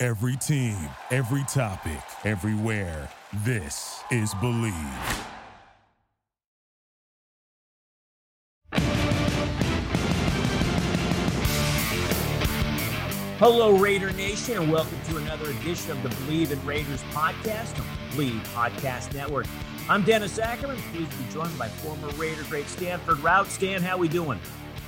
Every team, every topic, everywhere. This is Bleav. Hello, Raider Nation, and welcome to another edition of the Bleav in Raiders podcast on the Bleav Podcast Network. I'm Dennis Ackerman, pleased to be joined by former Raider great Stanford Routt. Stan, how we doing?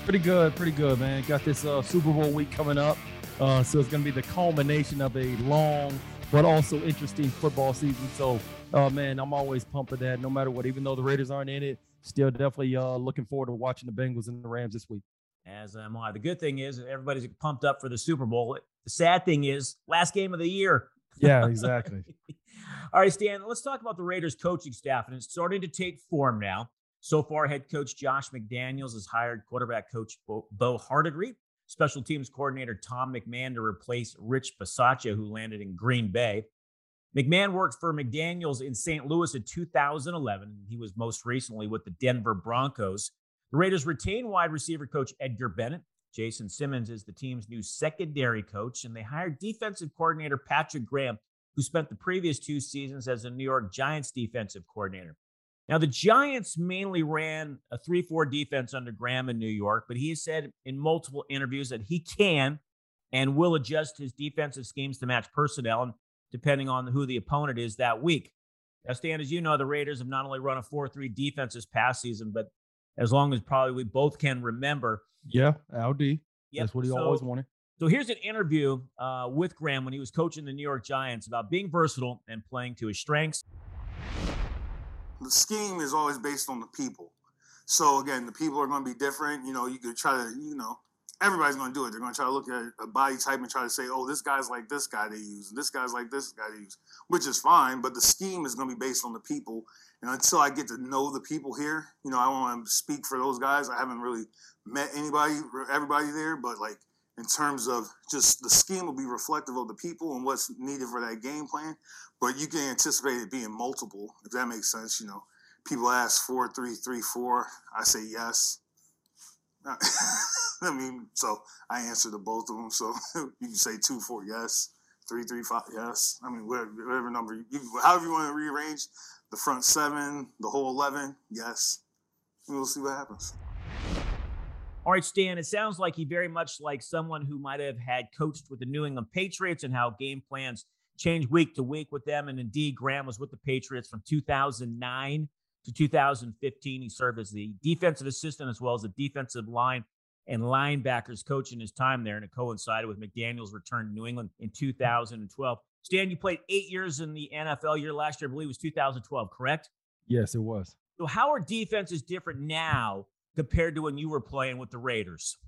Pretty good, pretty good, man. Got this uh, Super Bowl week coming up, uh, so it's going to be the culmination of a long but also interesting football season. So, uh, man, I'm always pumped for that. No matter what, even though the Raiders aren't in it, still definitely uh, looking forward to watching the Bengals and the Rams this week as am I. The good thing is everybody's pumped up for the Super Bowl. The sad thing is last game of the year. Yeah, exactly. All right, Stan, let's talk about the Raiders coaching staff, and it's starting to take form now. So far, head coach Josh McDaniels has hired quarterback coach Bo, Bo special teams coordinator Tom McMahon to replace Rich Bisaccia, who landed in Green Bay. McMahon worked for McDaniels in St. Louis in 2011. He was most recently with the Denver Broncos. The Raiders retain wide receiver coach Edgar Bennett. Jason Simmons is the team's new secondary coach, and they hired defensive coordinator Patrick Graham, who spent the previous two seasons as a New York Giants defensive coordinator. Now, the Giants mainly ran a 3 4 defense under Graham in New York, but he said in multiple interviews that he can and will adjust his defensive schemes to match personnel, depending on who the opponent is that week. Now, Stan, as you know, the Raiders have not only run a 4 3 defense this past season, but as long as probably we both can remember. Yeah, LD. Yep. That's what he so, always wanted. So here's an interview uh, with Graham when he was coaching the New York Giants about being versatile and playing to his strengths. The scheme is always based on the people. So again, the people are going to be different. You know, you could try to, you know, everybody's going to do it. They're going to try to look at a body type and try to say, oh, this guy's like this guy they use, and this guy's like this guy they use, which is fine. But the scheme is going to be based on the people and until I get to know the people here, you know, I want to speak for those guys. I haven't really met anybody, everybody there, but like in terms of just the scheme will be reflective of the people and what's needed for that game plan. But you can anticipate it being multiple, if that makes sense. You know, people ask four, three, three, four. I say yes. Uh, I mean, so I answer to both of them. So you can say two, four, yes. Three, three, five, yes. I mean, whatever, whatever number, you, however you want to rearrange the front seven, the whole 11, yes. We'll see what happens. All right, Stan, it sounds like he very much like someone who might have had coached with the New England Patriots and how game plans change week to week with them. And indeed, Graham was with the Patriots from 2009 to 2015. He served as the defensive assistant as well as the defensive line and linebackers coach in his time there. And it coincided with McDaniel's return to New England in 2012. Stan, you played eight years in the NFL. Your last year, I believe, was 2012, correct? Yes, it was. So, how are defenses different now compared to when you were playing with the Raiders?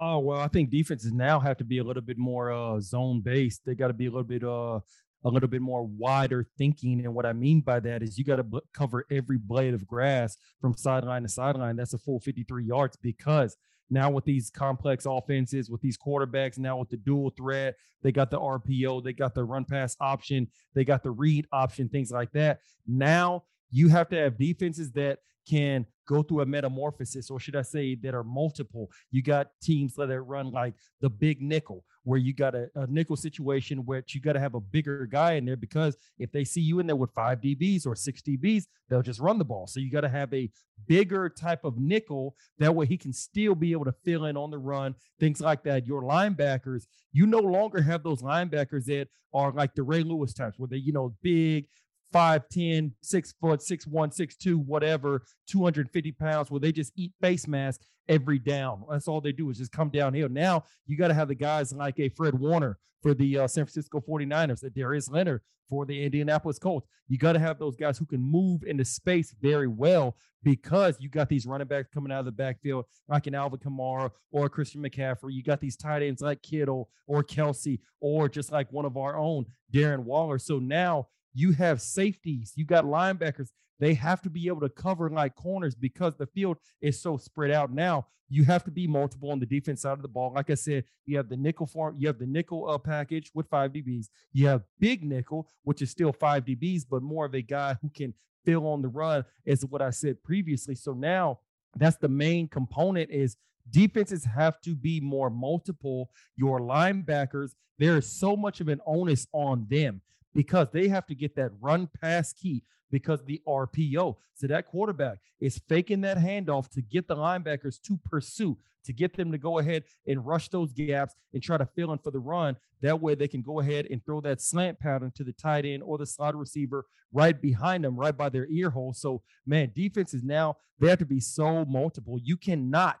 Oh well, I think defenses now have to be a little bit more uh, zone based. They got to be a little bit uh, a little bit more wider thinking. And what I mean by that is you got to b- cover every blade of grass from sideline to sideline. That's a full 53 yards because now with these complex offenses, with these quarterbacks, now with the dual threat, they got the RPO, they got the run pass option, they got the read option, things like that. Now you have to have defenses that can go through a metamorphosis, or should I say, that are multiple. You got teams that run like the big nickel, where you got a, a nickel situation where you got to have a bigger guy in there because if they see you in there with five DBs or six DBs, they'll just run the ball. So you got to have a bigger type of nickel. That way he can still be able to fill in on the run, things like that. Your linebackers, you no longer have those linebackers that are like the Ray Lewis types, where they, you know, big, 5'10, 6 foot, 6'1, 6'2, whatever, 250 pounds, where they just eat face masks every down. That's all they do is just come downhill. Now you got to have the guys like a Fred Warner for the uh, San Francisco 49ers, a Darius Leonard for the Indianapolis Colts. You got to have those guys who can move into space very well because you got these running backs coming out of the backfield like an Alvin Kamara or Christian McCaffrey. You got these tight ends like Kittle or Kelce or just like one of our own, Darren Waller. So now you have safeties, you got linebackers. They have to be able to cover like corners because the field is so spread out now. You have to be multiple on the defense side of the ball. Like I said, you have the nickel form, you have the nickel uh, package with five DBs. You have big nickel, which is still five DBs, but more of a guy who can fill on the run, is what I said previously. So now that's the main component is defenses have to be more multiple. Your linebackers, there is so much of an onus on them because they have to get that run pass key because the RPO. So that quarterback is faking that handoff to get the linebackers to pursue, to get them to go ahead and rush those gaps and try to fill in for the run. That way they can go ahead and throw that slant pattern to the tight end or the slot receiver right behind them, right by their ear hole. So, man, defense is now, they have to be so multiple. You cannot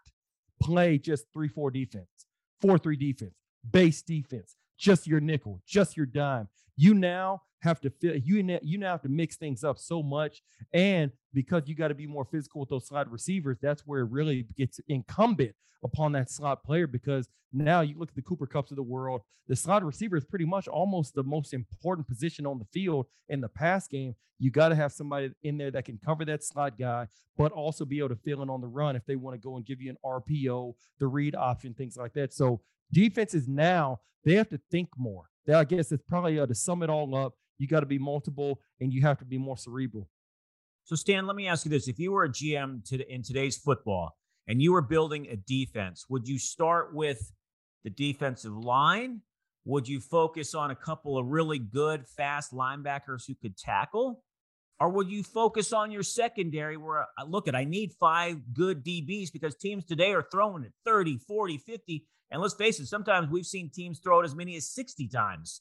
play just 3 4 defense, 4 3 defense, base defense, just your nickel, just your dime. You now have to feel you you now have to mix things up so much, and because you got to be more physical with those slot receivers, that's where it really gets incumbent upon that slot player. Because now you look at the Cooper Kupps of the world, the slot receiver is pretty much almost the most important position on the field in the pass game. You got to have somebody in there that can cover that slot guy, but also be able to fill in on the run if they want to go and give you an RPO, the read option, things like that. So defenses now they have to think more. I guess it's probably uh, to sum it all up, you got to be multiple and you have to be more cerebral. So, Stan, let me ask you this: If you were a GM to, in today's football and you were building a defense, would you start with the defensive line? Would you focus on a couple of really good, fast linebackers who could tackle? Or would you focus on your secondary where, uh, look at, I need five good DBs because teams today are throwing it 30, 40, 50. And let's face it, sometimes we've seen teams throw it as many as 60 times.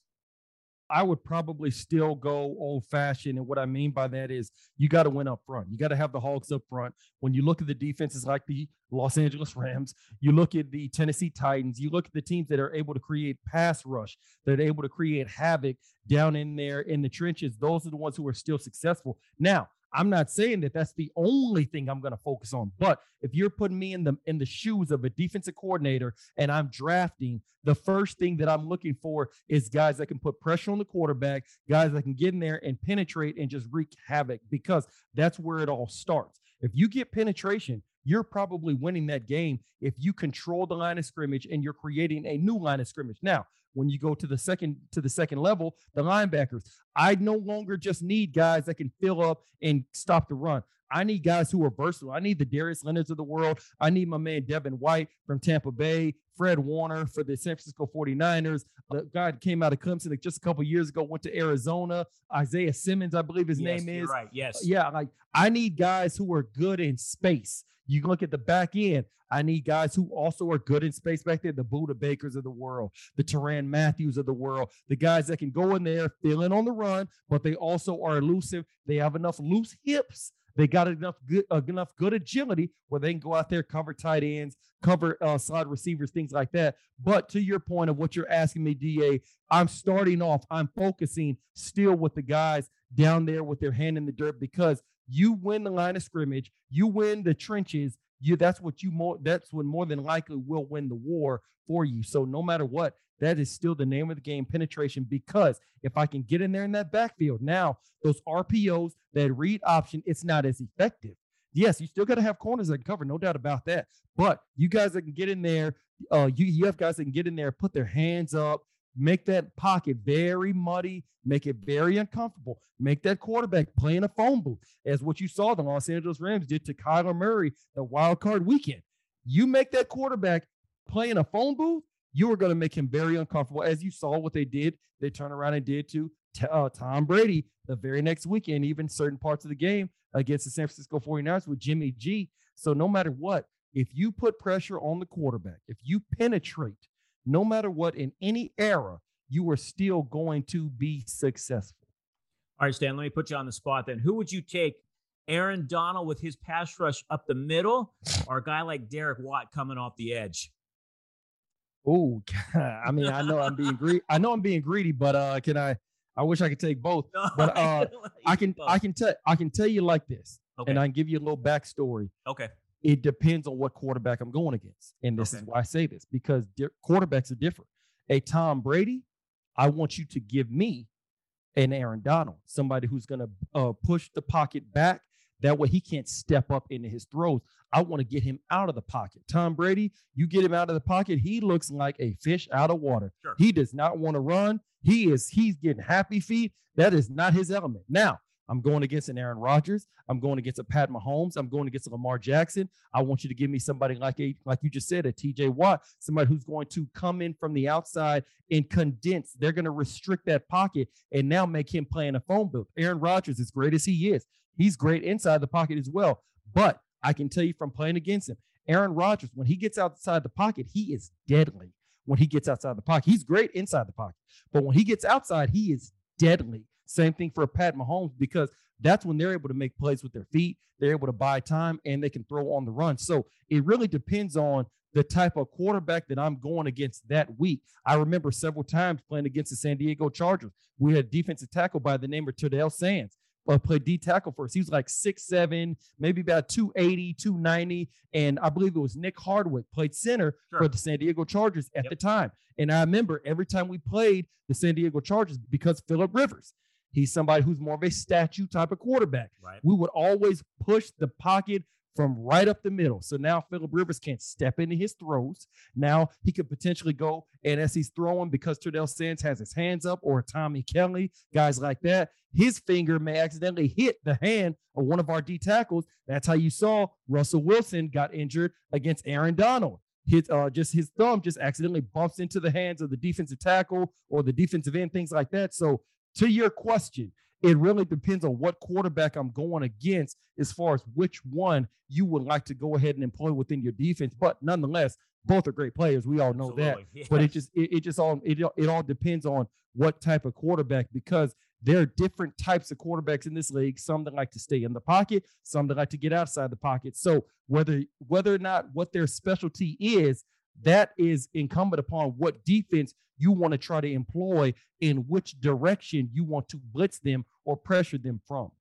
I would probably still go old fashioned. And what I mean by that is you got to win up front. You got to have the Hogs up front. When you look at the defenses like the Los Angeles Rams, you look at the Tennessee Titans, you look at the teams that are able to create pass rush, that are able to create havoc down in there in the trenches. Those are the ones who are still successful. Now, I'm not saying that that's the only thing I'm going to focus on, but if you're putting me in the in the shoes of a defensive coordinator and I'm drafting, the first thing that I'm looking for is guys that can put pressure on the quarterback, guys that can get in there and penetrate and just wreak havoc because that's where it all starts. If you get penetration, you're probably winning that game if you control the line of scrimmage and you're creating a new line of scrimmage. Now, when you go to the second to the second level, the linebackers. I no longer just need guys that can fill up and stop the run. I need guys who are versatile. I need the Darius Leonards of the world. I need my man Devin White from Tampa Bay, Fred Warner for the San Francisco 49ers. The guy came out of Clemson just a couple years ago, went to Arizona. Isaiah Simmons, I believe his yes, name is. Right. Yes. Yeah. Like I need guys who are good in space. You look at the back end. I need guys who also are good in space back there, the Budda Bakers of the world, the Tyrann Mathieus of the world, the guys that can go in there, fill in on the run, but they also are elusive. They have enough loose hips. They got enough good uh, enough good agility where they can go out there, cover tight ends, cover uh, receivers, things like that. But to your point of what you're asking me, Da, I'm starting off. I'm focusing still with the guys down there with their hand in the dirt because you win the line of scrimmage, you win the trenches, you that's what you more that's what more than likely will win the war for you. So no matter what, that is still the name of the game, penetration. Because if I can get in there in that backfield, now those RPOs, that read option, it's not as effective. Yes, you still got to have corners that can cover, no doubt about that. But you guys that can get in there, uh, you you have guys that can get in there, put their hands up, make that pocket very muddy, make it very uncomfortable, make that quarterback play in a phone booth, as what you saw the Los Angeles Rams did to Kyler Murray the wild card weekend. You make that quarterback play in a phone booth, you are going to make him very uncomfortable, as you saw what they did. They turned around and did to uh, Tom Brady the very next weekend, even certain parts of the game against the San Francisco 49ers with Jimmy G. So, no matter what, if you put pressure on the quarterback, if you penetrate, no matter what, in any era, you are still going to be successful. All right, Stan, let me put you on the spot then. Who would you take? Aaron Donald with his pass rush up the middle, or a guy like Derek Watt coming off the edge? Oh, I mean, I know I'm being greedy. I know I'm being greedy, but uh, can I? I wish I could take both. No, but uh, I can. I can tell. I can tell you like this, okay. and I can give you a little backstory. Okay. It depends on what quarterback I'm going against, and this okay. is why I say this because di- quarterbacks are different. A Tom Brady, I want you to give me an Aaron Donald, somebody who's going to uh, push the pocket back that way he can't step up into his throws. I want to get him out of the pocket. Tom Brady, you get him out of the pocket, he looks like a fish out of water. Sure. He does not want to run. He is he's getting happy feet. That is not his element. Now, I'm going against an Aaron Rodgers. I'm going against a Pat Mahomes. I'm going against a Lamar Jackson. I want you to give me somebody like a like you just said, a TJ Watt, somebody who's going to come in from the outside and condense. They're going to restrict that pocket and now make him play in a phone booth. Aaron Rodgers, as great as he is, He's great inside the pocket as well. But I can tell you from playing against him, Aaron Rodgers, when he gets outside the pocket, he is deadly. When he gets outside the pocket, he's great inside the pocket. But when he gets outside, he is deadly. Same thing for Pat Mahomes because that's when they're able to make plays with their feet. They're able to buy time and they can throw on the run. So it really depends on the type of quarterback that I'm going against that week. I remember several times playing against the San Diego Chargers. We had a defensive tackle by the name of Terdell Sands uh, played D tackle for us. He was like six seven, maybe about 280, 290. And I believe it was Nick Hardwick played center sure. for the San Diego Chargers at yep. the time. And I remember every time we played the San Diego Chargers, because Philip Rivers, he's somebody who's more of a statue type of quarterback. Right. We would always push the pocket from right up the middle. So now Philip Rivers can't step into his throws. Now he could potentially go, and as he's throwing, because Terdell Sands has his hands up, or Tommy Kelly, guys like that, his finger may accidentally hit the hand of one of our D tackles. That's how you saw Russell Wilson got injured against Aaron Donald. His uh, just his thumb just accidentally bumps into the hands of the defensive tackle or the defensive end, things like that. So, to your question, it really depends on what quarterback I'm going against as far as which one you would like to go ahead and employ within your defense. But nonetheless, both are great players. We all know Absolutely. that. Yes. But it just it, it just all it, it all depends on what type of quarterback because there are different types of quarterbacks in this league. Some that like to stay in the pocket, some that like to get outside the pocket. So whether whether or not what their specialty is, that is incumbent upon what defense you want to try to employ in which direction you want to blitz them or pressure them from.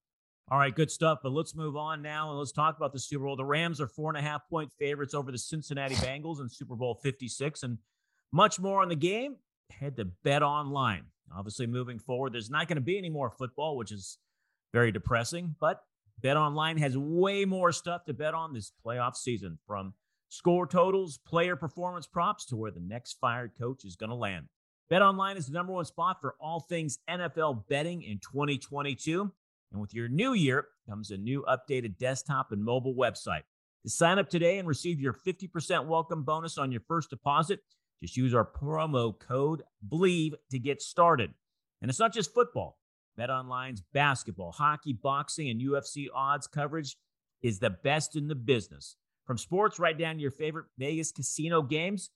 All right, good stuff. But let's move on now and let's talk about the Super Bowl. The Rams are four and a half point favorites over the Cincinnati Bengals in Super Bowl 56. And much more on the game. Head to Bet Online. Obviously, moving forward, there's not going to be any more football, which is very depressing. But Bet Online has way more stuff to bet on this playoff season from score totals, player performance props to where the next fired coach is going to land. BetOnline is the number one spot for all things NFL betting in 2022. And with your new year comes a new updated desktop and mobile website. To sign up today and receive your 50% welcome bonus on your first deposit, just use our promo code BLEAV to get started. And it's not just football. BetOnline's basketball, hockey, boxing, and UFC odds coverage is the best in the business. From sports right down to your favorite Vegas casino games,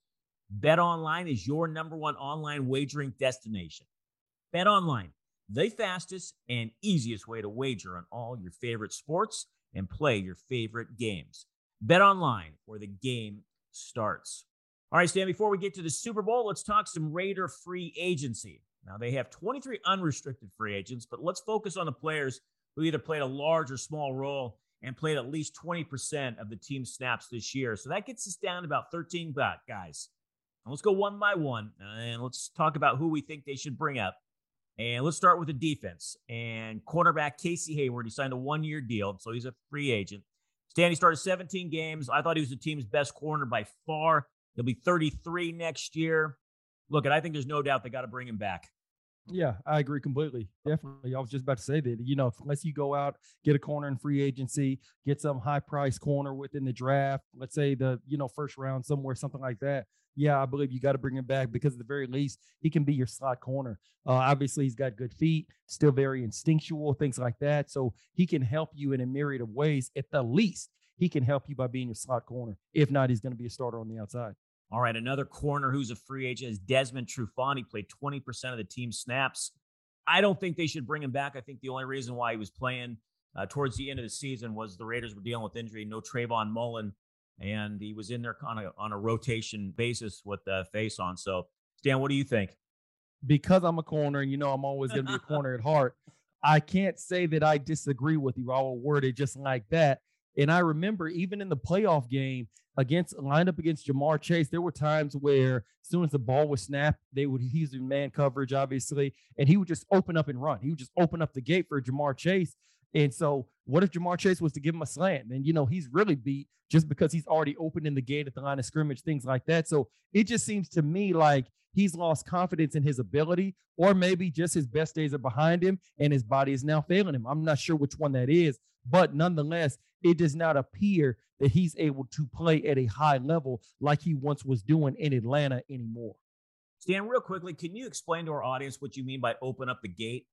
BetOnline is your number one online wagering destination. BetOnline, the fastest and easiest way to wager on all your favorite sports and play your favorite games. BetOnline, where the game starts. All right, Stan, before we get to the Super Bowl, let's talk some Raider free agency. Now, they have 23 unrestricted free agents, but let's focus on the players who either played a large or small role and played at least 20% of the team snaps this year. So that gets us down to about 13 guys. Now let's go one by one and let's talk about who we think they should bring up. And let's start with the defense. And cornerback Casey Hayward, he signed a one year deal, so he's a free agent. Stanley started 17 games. I thought he was the team's best corner by far. He'll be 33 next year. Look, and I think there's no doubt they got to bring him back. Yeah, I agree completely. Definitely. I was just about to say that, you know, unless you go out, get a corner in free agency, get some high price corner within the draft, let's say the, you know, first round somewhere, something like that. Yeah, I believe you got to bring him back because at the very least, he can be your slot corner. Uh, obviously, he's got good feet, still very instinctual, things like that. So he can help you in a myriad of ways. At the least, he can help you by being your slot corner. If not, he's going to be a starter on the outside. All right, another corner who's a free agent is Desmond Trufant. He played 20% of the team snaps. I don't think they should bring him back. I think the only reason why he was playing uh, towards the end of the season was the Raiders were dealing with injury. No Trayvon Mullen, and he was in there on a on a rotation basis with the face on. So, Stan, what do you think? Because I'm a corner, and you know I'm always going to be a corner at heart. I can't say that I disagree with you. I will word it just like that. And I remember even in the playoff game against lined up against Ja'Marr Chase, there were times where as soon as the ball was snapped, they would he's in man coverage, obviously, and he would just open up and run. He would just open up the gate for Ja'Marr Chase. And so, what if Ja'Marr Chase was to give him a slant? Then you know he's really beat just because he's already opening the gate at the line of scrimmage, things like that. So it just seems to me like he's lost confidence in his ability, or maybe just his best days are behind him and his body is now failing him. I'm not sure which one that is, but nonetheless, it does not appear that he's able to play at a high level like he once was doing in Atlanta anymore. Stan, real quickly, can you explain to our audience what you mean by open up the gate?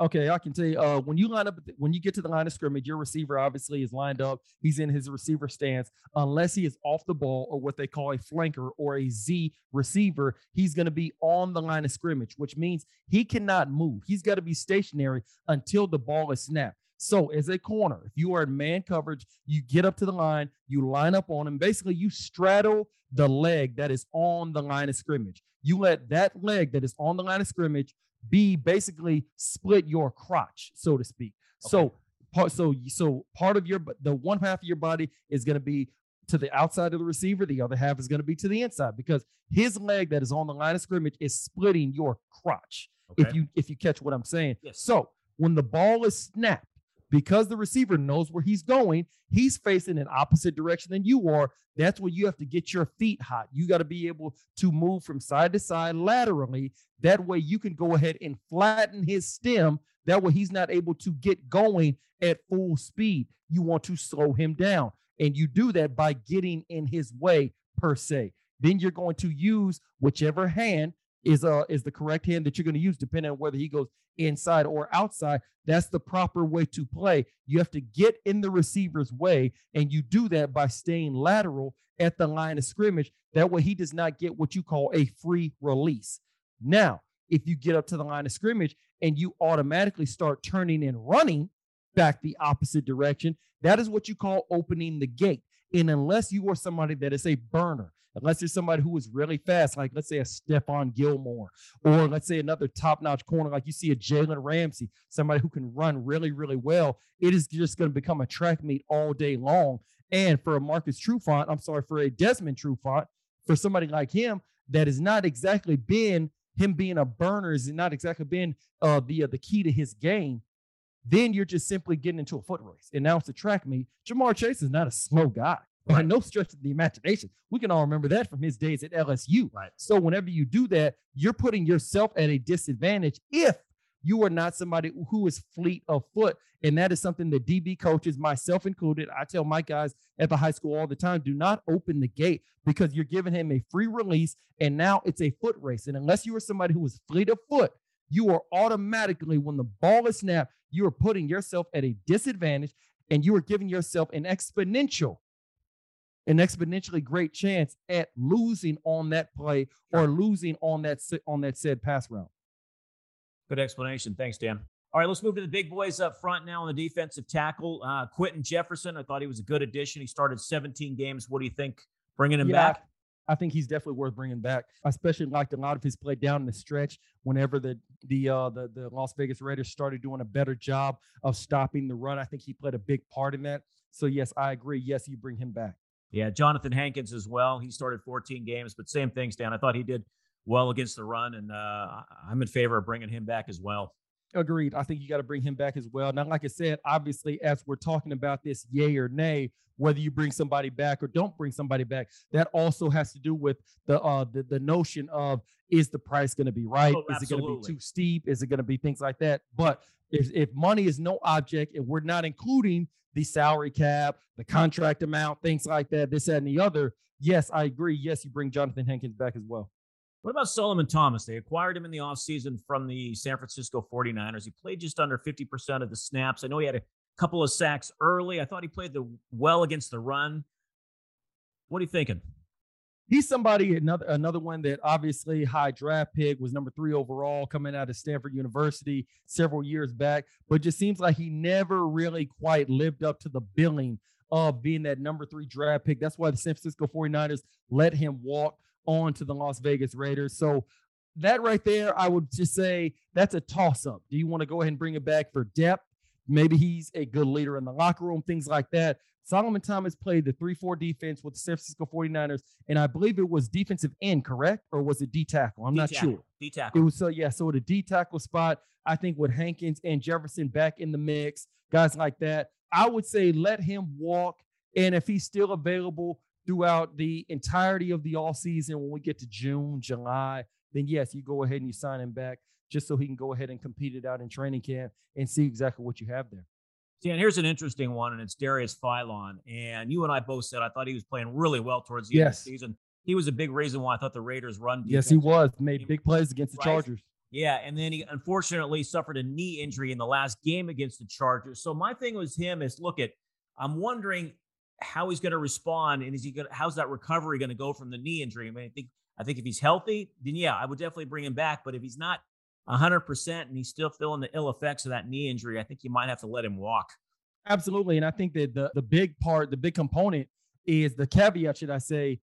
Okay, I can tell you. Uh, when you line up, when you get to the line of scrimmage, your receiver obviously is lined up. He's in his receiver stance. Unless he is off the ball or what they call a flanker or a Z receiver, he's going to be on the line of scrimmage, which means he cannot move. He's got to be stationary until the ball is snapped. So, as a corner, if you are in man coverage, you get up to the line, you line up on him. Basically, you straddle the leg that is on the line of scrimmage. You let that leg that is on the line of scrimmage be basically split your crotch, so to speak. Okay. So part so so part of your the one half of your body is going to be to the outside of the receiver, the other half is going to be to the inside because his leg that is on the line of scrimmage is splitting your crotch. Okay. If you if you catch what I'm saying. Yes. So when the ball is snapped, because the receiver knows where he's going, he's facing an opposite direction than you are. That's where you have to get your feet hot. You got to be able to move from side to side laterally. That way you can go ahead and flatten his stem. That way he's not able to get going at full speed. You want to slow him down. And you do that by getting in his way, per se. Then you're going to use whichever hand is uh is the correct hand that you're going to use depending on whether he goes inside or outside. That's the proper way to play. You have to get in the receiver's way and you do that by staying lateral at the line of scrimmage. That way he does not get what you call a free release. Now if you get up to the line of scrimmage and you automatically start turning and running back the opposite direction that is what you call opening the gate and unless you are somebody that is a burner unless you're somebody who is really fast, like let's say a Stephon Gilmore, or let's say another top-notch corner, like you see a Jalen Ramsey, somebody who can run really, really well, it is just going to become a track meet all day long. And for a Marcus Trufant, I'm sorry, for a Desmond Trufant, for somebody like him that has not exactly been him being a burner, is not exactly been uh, the uh, the key to his game. Then you're just simply getting into a foot race, and now it's a track meet. Ja'Marr Chase is not a slow guy by no stretch of the imagination. We can all remember that from his days at LSU. Right. So whenever you do that, you're putting yourself at a disadvantage if you are not somebody who is fleet of foot. And that is something that DB coaches, myself included, I tell my guys at the high school all the time do not open the gate because you're giving him a free release. And now it's a foot race. And unless you are somebody who is fleet of foot, you are automatically, when the ball is snapped, you are putting yourself at a disadvantage and you are giving yourself an exponential an exponentially great chance at losing on that play or losing on that on that said pass route. Good explanation. Thanks, Dan. All right, let's move to the big boys up front now on the defensive tackle. Uh, Quinton Jefferson, I thought he was a good addition. He started 17 games. What do you think bringing him yeah, back? I think he's definitely worth bringing back. I especially liked a lot of his play down the stretch. Whenever the the uh, the the Las Vegas Raiders started doing a better job of stopping the run, I think he played a big part in that. So yes, I agree. Yes, you bring him back. Yeah, Johnathan Hankins as well. He started 14 games, but same thing, Stan. I thought he did well against the run, and uh, I'm in favor of bringing him back as well. Agreed. I think you got to bring him back as well. Now, like I said, obviously, as we're talking about this, yay or nay, whether you bring somebody back or don't bring somebody back, that also has to do with the uh the, the notion of is the price going to be right? Oh, is it going to be too steep? Is it going to be things like that? But if if money is no object and we're not including the salary cap, the contract amount, things like that, this, that, and the other. Yes, I agree. Yes, you bring Johnathan Hankins back as well. What about Solomon Thomas? They acquired him in the offseason from the San Francisco 49ers. He played just under 50% of the snaps. I know he had a couple of sacks early. I thought he played the well against the run. What are you thinking? he's somebody another another one that obviously high draft pick was number three overall coming out of Stanford University several years back, but just seems like he never really quite lived up to the billing of being that number three draft pick. That's why the San Francisco 49ers let him walk on to the Las Vegas Raiders. So that right there, I would just say that's a toss up. Do you want to go ahead and bring it back for depth? Maybe he's a good leader in the locker room, things like that. Solomon Thomas played the 3 4 defense with the San Francisco 49ers, and I believe it was defensive end, correct? Or was it D tackle? I'm D-tackle. not sure. D tackle. It was so, yeah. So the D tackle spot, I think with Hankins and Jefferson back in the mix, guys like that, I would say let him walk. And if he's still available throughout the entirety of the all season, when we get to June, July, then yes, you go ahead and you sign him back just so he can go ahead and compete it out in training camp and see exactly what you have there. Dan, here's an interesting one, and it's Darius Philon. And you and I both said I thought he was playing really well towards the yes. end of the season. He was a big reason why I thought the Raiders run. Yes, he was. Made big plays against the? Chargers. Yeah, and then he unfortunately suffered a knee injury in the last game against the Chargers. So my thing was him is look at I'm wondering how he's going to respond and is he going to how's that recovery going to go from the knee injury? I mean, I think I think if he's healthy, then yeah, I would definitely bring him back. But if he's not 100% and he's still feeling the ill effects of that knee injury, I think you might have to let him walk. Absolutely. And I think that the, the big part, the big component is the caveat, should I say,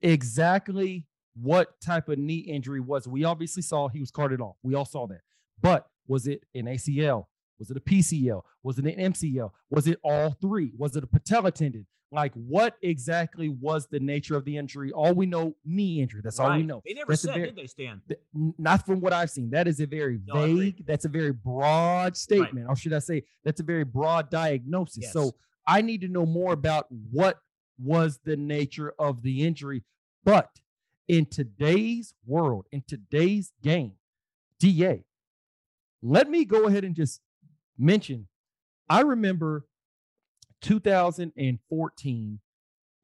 exactly what type of knee injury was. We obviously saw he was carted off. We all saw that. But was it an ACL? Was it a PCL? Was it an MCL? Was it all three? Was it a patella tendon? Like, what exactly was the nature of the injury? All we know, knee injury. That's right. all we know. They never that's said, very, did they, Stan? Not from what I've seen. That is a very no, vague, that's a very broad statement. Right. Or should I say, that's a very broad diagnosis. Yes. So I need to know more about what was the nature of the injury. But in today's world, in today's game, DA, let me go ahead and just mention I remember 2014,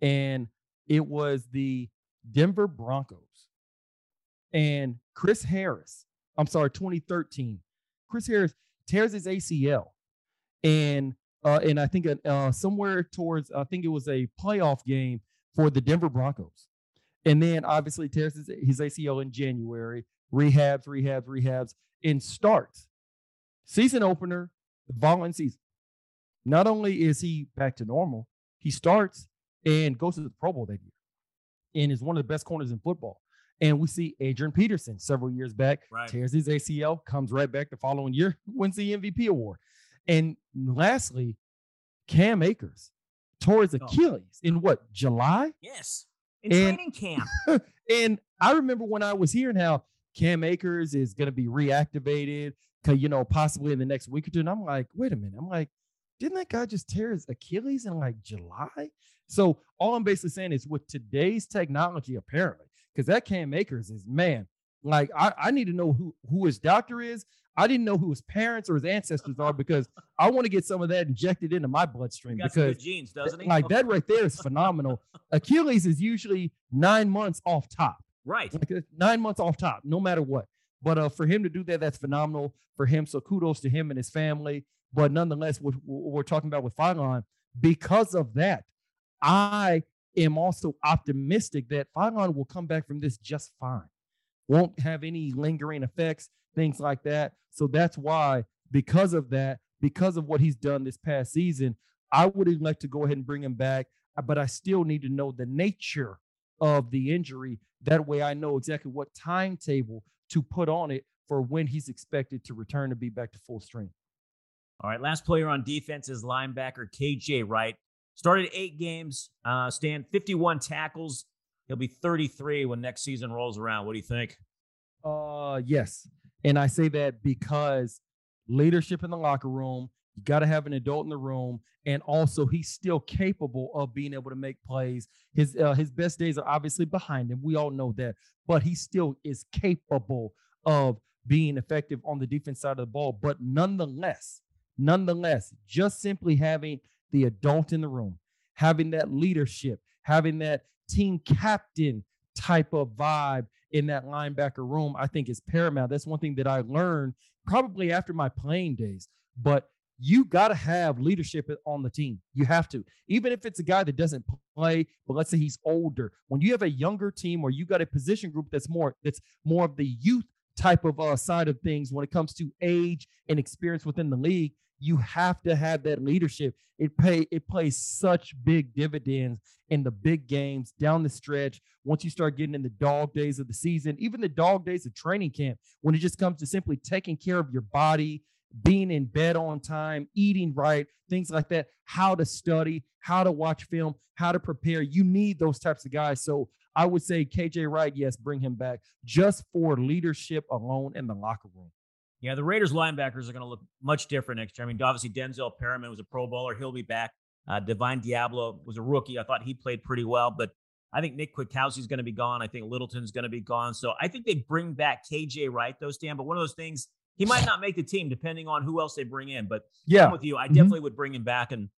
and it was the Denver Broncos. And Chris Harris, I'm sorry, 2013, Chris Harris tears his ACL. And uh, and I think uh, somewhere towards, I think it was a playoff game for the Denver Broncos. And then obviously tears his, his ACL in January, rehabs, rehabs, rehabs, and starts. Season opener, the following season. Not only is he back to normal, he starts and goes to the Pro Bowl that year and is one of the best corners in football. And we see Adrian Peterson several years back right. tears his ACL, comes right back the following year, wins the MVP award. And lastly, Cam Akers tore his oh. Achilles in what, July? Yes, in and, training camp. and I remember when I was hearing how Cam Akers is going to be reactivated, you know, possibly in the next week or two. And I'm like, wait a minute. I'm like, didn't that guy just tear his Achilles in like July? So all I'm basically saying is with today's technology, apparently, because that Cam Akers is man, like I, I need to know who who his doctor is. I didn't know who his parents or his ancestors are because I want to get some of that injected into my bloodstream because genes, doesn't he? Like that right there is phenomenal. Achilles is usually nine months off top. Right. Like uh, nine months off top, no matter what. But uh, for him to do that, that's phenomenal for him. So kudos to him and his family. But nonetheless, what, we're talking about with Philon, because of that, I am also optimistic that Philon will come back from this just fine. Won't have any lingering effects, things like that. So that's why, because of that, because of what he's done this past season, I would like to go ahead and bring him back. Uh, but I still need to know the nature of the injury. That way I know exactly what timetable to put on it for when he's expected to return to be back to full strength. All right, last player on defense is linebacker KJ Wright. Started eight games, uh, stand 51 tackles. He'll be 33 when next season rolls around. What do you think? Uh, yes, and I say that because leadership in the locker room. You got to have an adult in the room, and also he's still capable of being able to make plays. His uh, his best days are obviously behind him. We all know that, but he still is capable of being effective on the defense side of the ball. But nonetheless, nonetheless, just simply having the adult in the room, having that leadership, having that team captain type of vibe in that linebacker room, I think is paramount. That's one thing that I learned probably after my playing days. But you got to have leadership on the team. You have to, even if it's a guy that doesn't play, but let's say he's older. When you have a younger team or you got a position group that's more that's more of the youth type of uh, side of things when it comes to age and experience within the league, you have to have that leadership. It pay it plays such big dividends in the big games down the stretch. Once you start getting in the dog days of the season, even the dog days of training camp, when it just comes to simply taking care of your body, being in bed on time, eating right, things like that, how to study, how to watch film, how to prepare. You need those types of guys. So I would say KJ Wright, yes, bring him back just for leadership alone in the locker room. Yeah, the Raiders linebackers are going to look much different next year. I mean, obviously Denzel Perryman was a Pro Bowler; he'll be back. Uh, Divine Deablo was a rookie. I thought he played pretty well, but I think Nick Kwiatkoski is going to be gone. I think Littleton's going to be gone. So I think they bring back KJ Wright, though, Stan. But one of those things he might not make the team depending on who else they bring in. But yeah, I'm with you, I mm-hmm. definitely would bring him back, and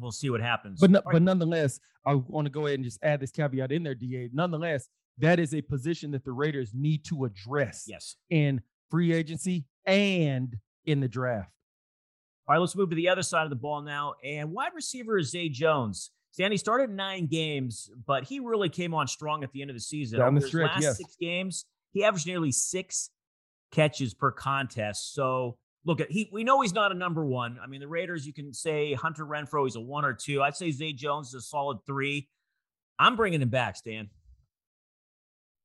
we'll see what happens. But no, right. but nonetheless, I want to go ahead and just add this caveat in there, Da. Nonetheless, that is a position that the Raiders need to address. Yes, in free agency and in the draft. All right, let's move to the other side of the ball now. And wide receiver is Zay Jones. Stanley started nine games, but he really came on strong at the end of the season. Down the stretch, last yes. six games, he averaged nearly six catches per contest. So look at he we know he's not a number one. I mean, the Raiders, you can say Hunter Renfrow he's a one or two. I'd say Zay Jones is a solid three. I'm bringing him back, Stan.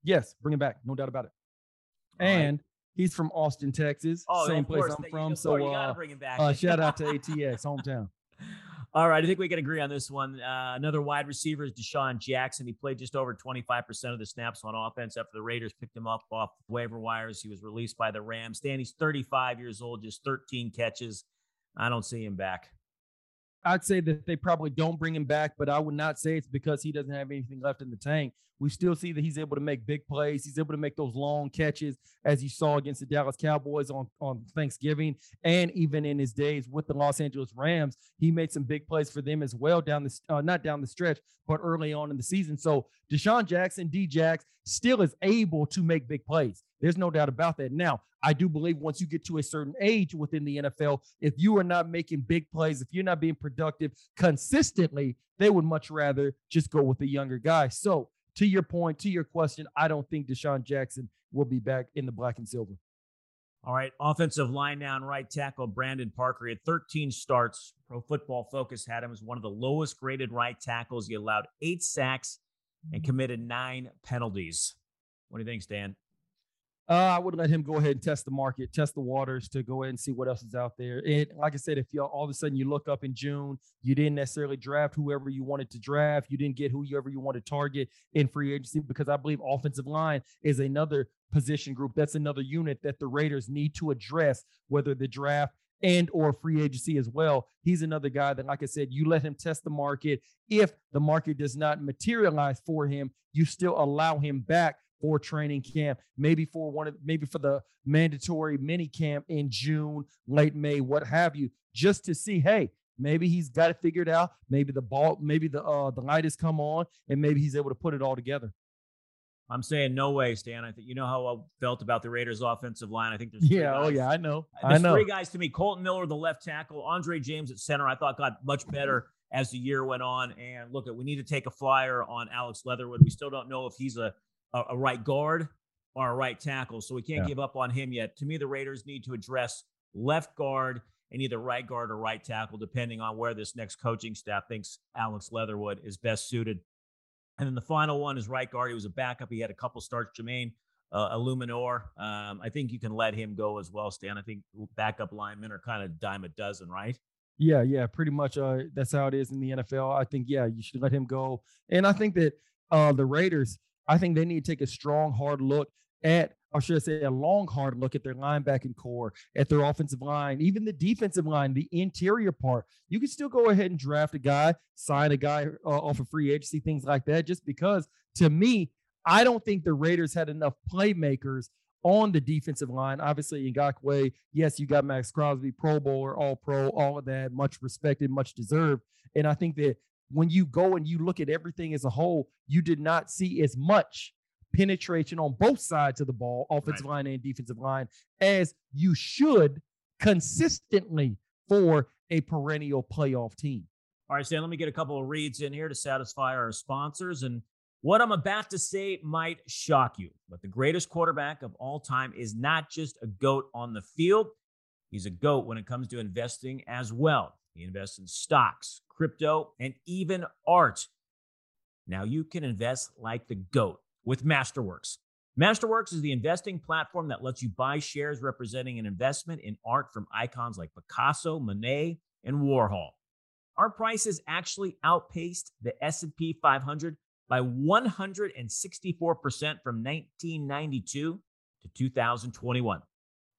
Yes, bring him back, no doubt about it. All and right. he's from Austin, Texas, oh, same place I'm from. So uh, uh, shout out to ATX hometown. All right, I think we can agree on this one. Uh, another wide receiver is DeSean Jackson. He played just over 25% of the snaps on offense after the Raiders picked him up off waiver wires. He was released by the Rams. Danny's 35 years old, just 13 catches. I don't see him back. I'd say that they probably don't bring him back, but I would not say it's because he doesn't have anything left in the tank. We still see that he's able to make big plays. He's able to make those long catches, as you saw against the Dallas Cowboys on, on Thanksgiving, and even in his days with the Los Angeles Rams, he made some big plays for them as well down the uh, not down the stretch, but early on in the season. So DeSean Jackson, D-Jax, still is able to make big plays. There's no doubt about that. Now, I do believe once you get to a certain age within the NFL, if you are not making big plays, if you're not being productive consistently, they would much rather just go with a younger guy. So, to your point, to your question, I don't think DeSean Jackson will be back in the black and silver. All right, offensive line down right tackle Brandon Parker. Had 13 starts. Pro Football Focus had him as one of the lowest graded right tackles. He allowed eight sacks and committed nine penalties. What do you think, Stan? Uh, I would let him go ahead and test the market, test the waters to go ahead and see what else is out there. And like I said, if you all of a sudden you look up in June, you didn't necessarily draft whoever you wanted to draft, you didn't get whoever you want to target in free agency because I believe offensive line is another position group. That's another unit that the Raiders need to address, whether the draft and or free agency as well. He's another guy that, like I said, you let him test the market. If the market does not materialize for him, you still allow him back for training camp, maybe for one of maybe for the mandatory mini camp in June, late May, what have you, just to see, hey, maybe he's got it figured out. Maybe the ball, maybe the uh the light has come on, and maybe he's able to put it all together. I'm saying no way, Stan. I think you know how I felt about the Raiders' offensive line. I think there's yeah, oh yeah, I know. There's I know. three guys to me: Kolton Miller, the left tackle, Andre James at center. I thought got much better as the year went on. And look, at we need to take a flyer on Alex Leatherwood. We still don't know if he's a a, a right guard or a right tackle, so we can't yeah. give up on him yet. To me, the Raiders need to address left guard and either right guard or right tackle, depending on where this next coaching staff thinks Alex Leatherwood is best suited. And then the final one is right guard. He was a backup. He had a couple starts. Jermaine uh, Eluemunor. Um, I think you can let him go as well, Stan. I think backup linemen are kind of dime a dozen, right? Yeah, yeah, pretty much. Uh, that's how it is in the NFL. I think, yeah, you should let him go. And I think that uh, the Raiders, I think they need to take a strong, hard look at, or should I say, a long, hard look at their linebacking core, at their offensive line, even the defensive line, the interior part. You can still go ahead and draft a guy, sign a guy uh, off of free agency, things like that, just because to me, I don't think the Raiders had enough playmakers on the defensive line. Obviously, Ngakoue, yes, you got Maxx Crosby, Pro Bowler, All Pro, all of that, much respected, much deserved. And I think that when you go and you look at everything as a whole, you did not see as much penetration on both sides of the ball, offensive right. line and defensive line, as you should consistently for a perennial playoff team. All right, Stan, let me get a couple of reads in here to satisfy our sponsors. And what I'm about to say might shock you, but the greatest quarterback of all time is not just a GOAT on the field, he's a GOAT when it comes to investing as well. He invests in stocks, crypto, and even art. Now you can invest like the GOAT with Masterworks. Masterworks is the investing platform that lets you buy shares representing an investment in art from icons like Picasso, Monet, and Warhol. Our prices actually outpaced the S&P 500 by 164% from 1992 to 2021.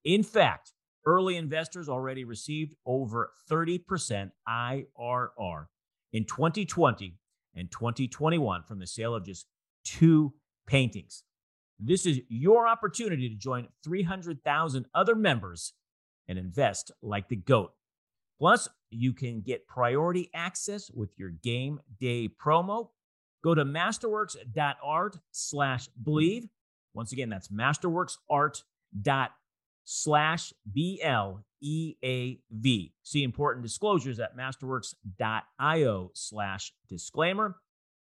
In fact, early investors already received over 30% IRR in 2020 and 2021 from the sale of just two paintings. This is your opportunity to join 300,000 other members and invest like the GOAT. Plus, you can get priority access with your game day promo. Go to masterworks.art slash Bleav. Once again, that's masterworksart dot slash B L E A V. See important disclosures at masterworks.io slash disclaimer.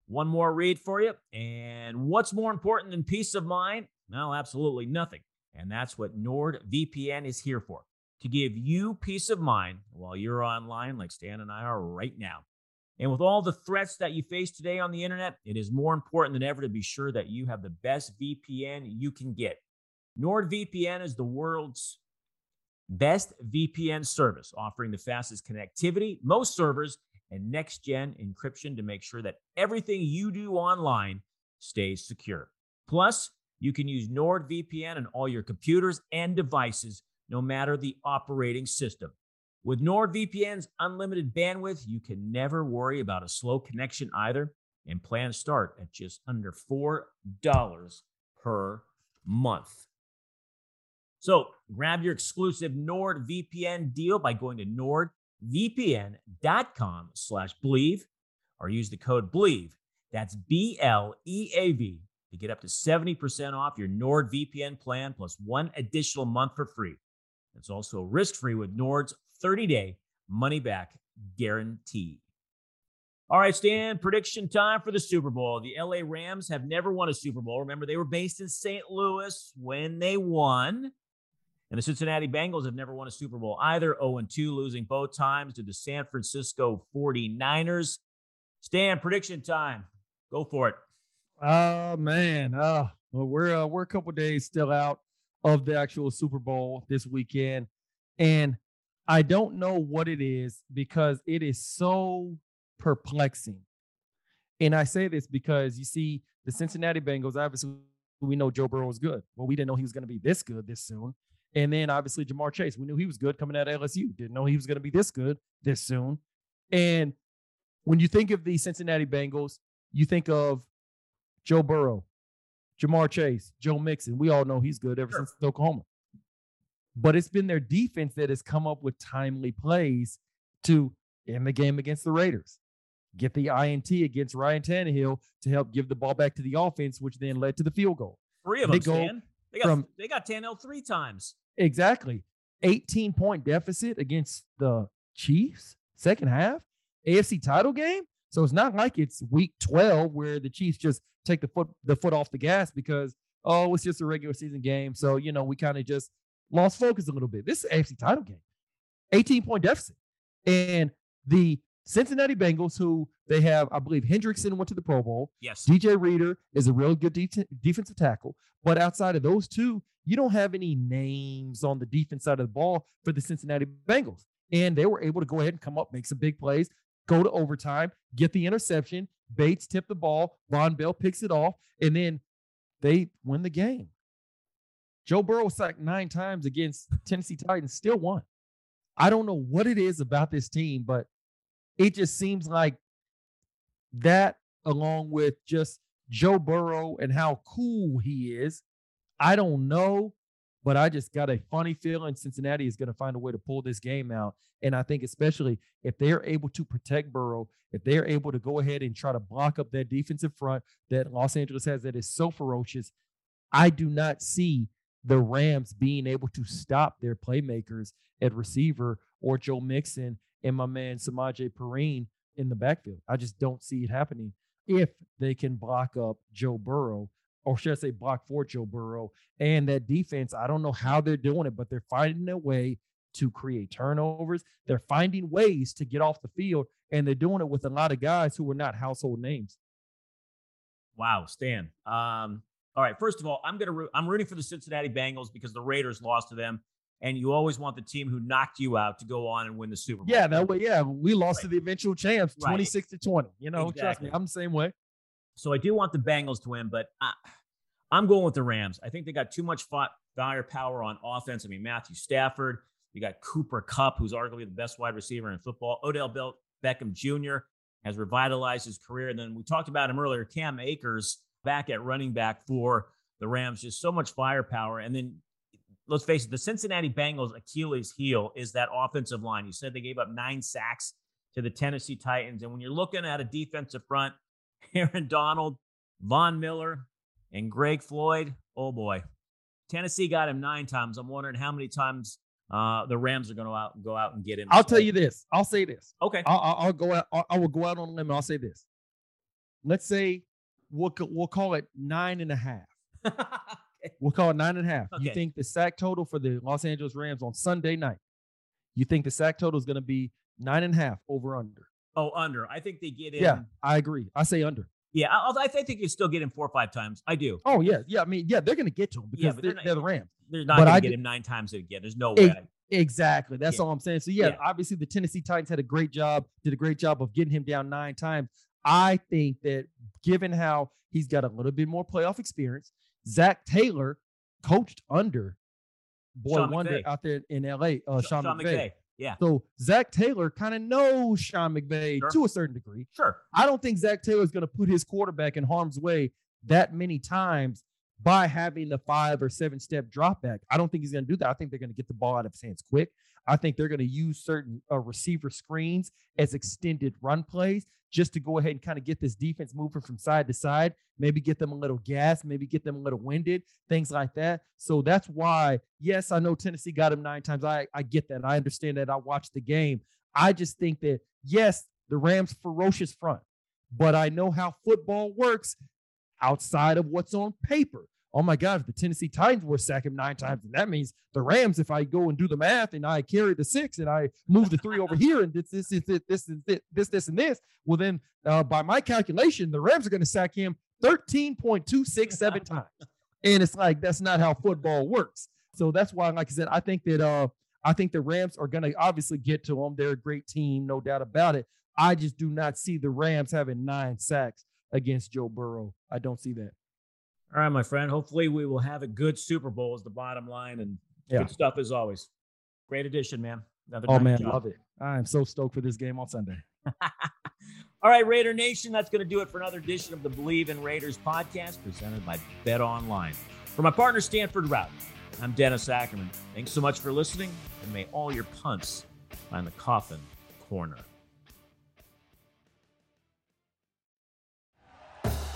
One more read for you. And what's more important than peace of mind? No, absolutely nothing. And that's what NordVPN is here for to give you peace of mind while you're online, like Stan and I are right now. And with all the threats that you face today on the internet, it is more important than ever to be sure that you have the best VPN you can get. NordVPN is the world's best VPN service, offering the fastest connectivity, most servers, and next gen encryption to make sure that everything you do online stays secure. Plus, you can use NordVPN on all your computers and devices, no matter the operating system. With NordVPN's unlimited bandwidth, you can never worry about a slow connection either, and plans start at just under $4 per month. So grab your exclusive NordVPN deal by going to nordvpn.com slash Bleav or use the code Bleav. That's B-L-E-A-V to get up to 70% off your NordVPN plan plus one additional month for free. It's also risk-free with Nord's 30-day money-back guarantee. All right, Stan, prediction time for the Super Bowl. The LA Rams have never won a Super Bowl. Remember, they were based in St. Louis when they won. And the Cincinnati Bengals have never won a Super Bowl either, 0 2, losing both times to the San Francisco 49ers. Stan, prediction time. Go for it. Oh man, uh, well, we're uh, we're a couple days still out of the actual Super Bowl this weekend, and I don't know what it is because it is so perplexing. And I say this because you see the Cincinnati Bengals. Obviously, we know Joe Burrow is good. Well, we didn't know he was going to be this good this soon. And then obviously Ja'Marr Chase, we knew he was good coming out of LSU. Didn't know he was going to be this good this soon. And when you think of the Cincinnati Bengals, you think of Joe Burrow, Ja'Marr Chase, Joe Mixon. We all know he's good ever sure. since Oklahoma. But it's been their defense that has come up with timely plays to end the game against the Raiders, get the INT against Ryan Tannehill to help give the ball back to the offense, which then led to the field goal. Three of they them, go Stan. They got from, they got Tannehill three times. Exactly. 18 point deficit against the Chiefs, second half, AFC title game. So it's not like it's week 12 where the Chiefs just take the foot the foot off the gas because oh, it's just a regular season game. So, you know, we kind of just lost focus a little bit. This is AFC title game. 18 point deficit. And the Cincinnati Bengals, who they have, I believe Hendrickson went to the Pro Bowl. Yes. DJ Reader is a real good de- defensive tackle. But outside of those two, you don't have any names on the defense side of the ball for the Cincinnati Bengals. And they were able to go ahead and come up, make some big plays, go to overtime, get the interception. Bates tipped the ball. Vonn Bell picks it off, and then they win the game. Joe Burrow sacked nine times against Tennessee Titans, still won. I don't know what it is about this team, but it just seems like that, along with just Joe Burrow and how cool he is, I don't know, but I just got a funny feeling Cincinnati is going to find a way to pull this game out. And I think, especially if they're able to protect Burrow, if they're able to go ahead and try to block up that defensive front that Los Angeles has that is so ferocious, I do not see the Rams being able to stop their playmakers at receiver or Joe Mixon and my man Samaje Perine in the backfield. I just don't see it happening if they can block up Joe Burrow, or should I say block for Joe Burrow. And that defense, I don't know how they're doing it, but they're finding a way to create turnovers. They're finding ways to get off the field, and they're doing it with a lot of guys who are not household names. Wow, Stan. Um, all right. First of all, I'm gonna I'm rooting for the Cincinnati Bengals because the Raiders lost to them, and you always want the team who knocked you out to go on and win the Super Bowl. Yeah, that way. Yeah, we lost right. to the eventual champs, twenty six to twenty. You know, exactly. trust me, I'm the same way. So I do want the Bengals to win, but I, I'm going with the Rams. I think they got too much firepower on offense. I mean, Matthew Stafford. You got Cooper Kupp, who's arguably the best wide receiver in football. Odell Beckham Jr. has revitalized his career. And then we talked about him earlier, Cam Akers back at running back for the Rams. Just so much firepower. And then let's face it, the Cincinnati Bengals' Achilles heel is that offensive line. You said they gave up nine sacks to the Tennessee Titans. And when you're looking at a defensive front, Aaron Donald, Von Miller, and Greg Floyd, oh boy. Tennessee got him nine times. I'm wondering how many times uh, the Rams are going to out go out and get him. I'll tell you this. I'll say this. Okay. I'll, I'll go out. I will go out on a limb. I'll say this. Let's say we'll we'll call it nine and a half. We'll call it nine and a half. Okay. You think the sack total for the Los Angeles Rams on Sunday night? You think the sack total is going to be nine and a half over under? Oh, under. I think they get in. Yeah, I agree. I say under. Yeah, I, I think you still get him four or five times. I do. Oh yeah, yeah. I mean, yeah, they're going to get to him because yeah, they're, they're, not, they're, the Rams. They're not going to get him nine times again. There's no way. Exactly. That's yeah. all I'm saying. So yeah, yeah, obviously the Tennessee Titans had a great job, did a great job of getting him down nine times. I think that given how he's got a little bit more playoff experience, Zac Taylor coached under boy Sean wonder McVay. out there in LA, uh, Sean, Sean McVay. McVay. Yeah. So Zac Taylor kind of knows Sean McVay sure. to a certain degree. Sure. I don't think Zac Taylor is going to put his quarterback in harm's way that many times by having the five or seven step drop back. I don't think he's going to do that. I think they're going to get the ball out of his hands quick. I think they're going to use certain uh, receiver screens as extended run plays just to go ahead and kind of get this defense moving from side to side, maybe get them a little gas, maybe get them a little winded, things like that. So that's why, yes, I know Tennessee got him nine times. I, I get that. I understand that. I watched the game. I just think that, yes, the Rams' ferocious front, but I know how football works outside of what's on paper oh my God, if the Tennessee Titans were sack him nine times, and that means the Rams, if I go and do the math and I carry the six and I move the three over here and this, this, is this, this, this, this, this, and this, well, then uh, by my calculation, the Rams are going to sack him 13.267 times. And it's like, that's not how football works. So that's why, like I said, I think that, uh, I think the Rams are going to obviously get to them. They're a great team, no doubt about it. I just do not see the Rams having nine sacks against Joe Burrow. I don't see that. All right, my friend. Hopefully, we will have a good Super Bowl as the bottom line, and yeah. good stuff as always. Great addition, man. Another oh man, job. love it. I am so stoked for this game on Sunday. All right, Raider Nation, that's going to do it for another edition of the Bleav in Raiders podcast presented by BetOnline. For my partner Stanford Routt, I'm Dennis Ackerman. Thanks so much for listening, and may all your punts find the coffin corner.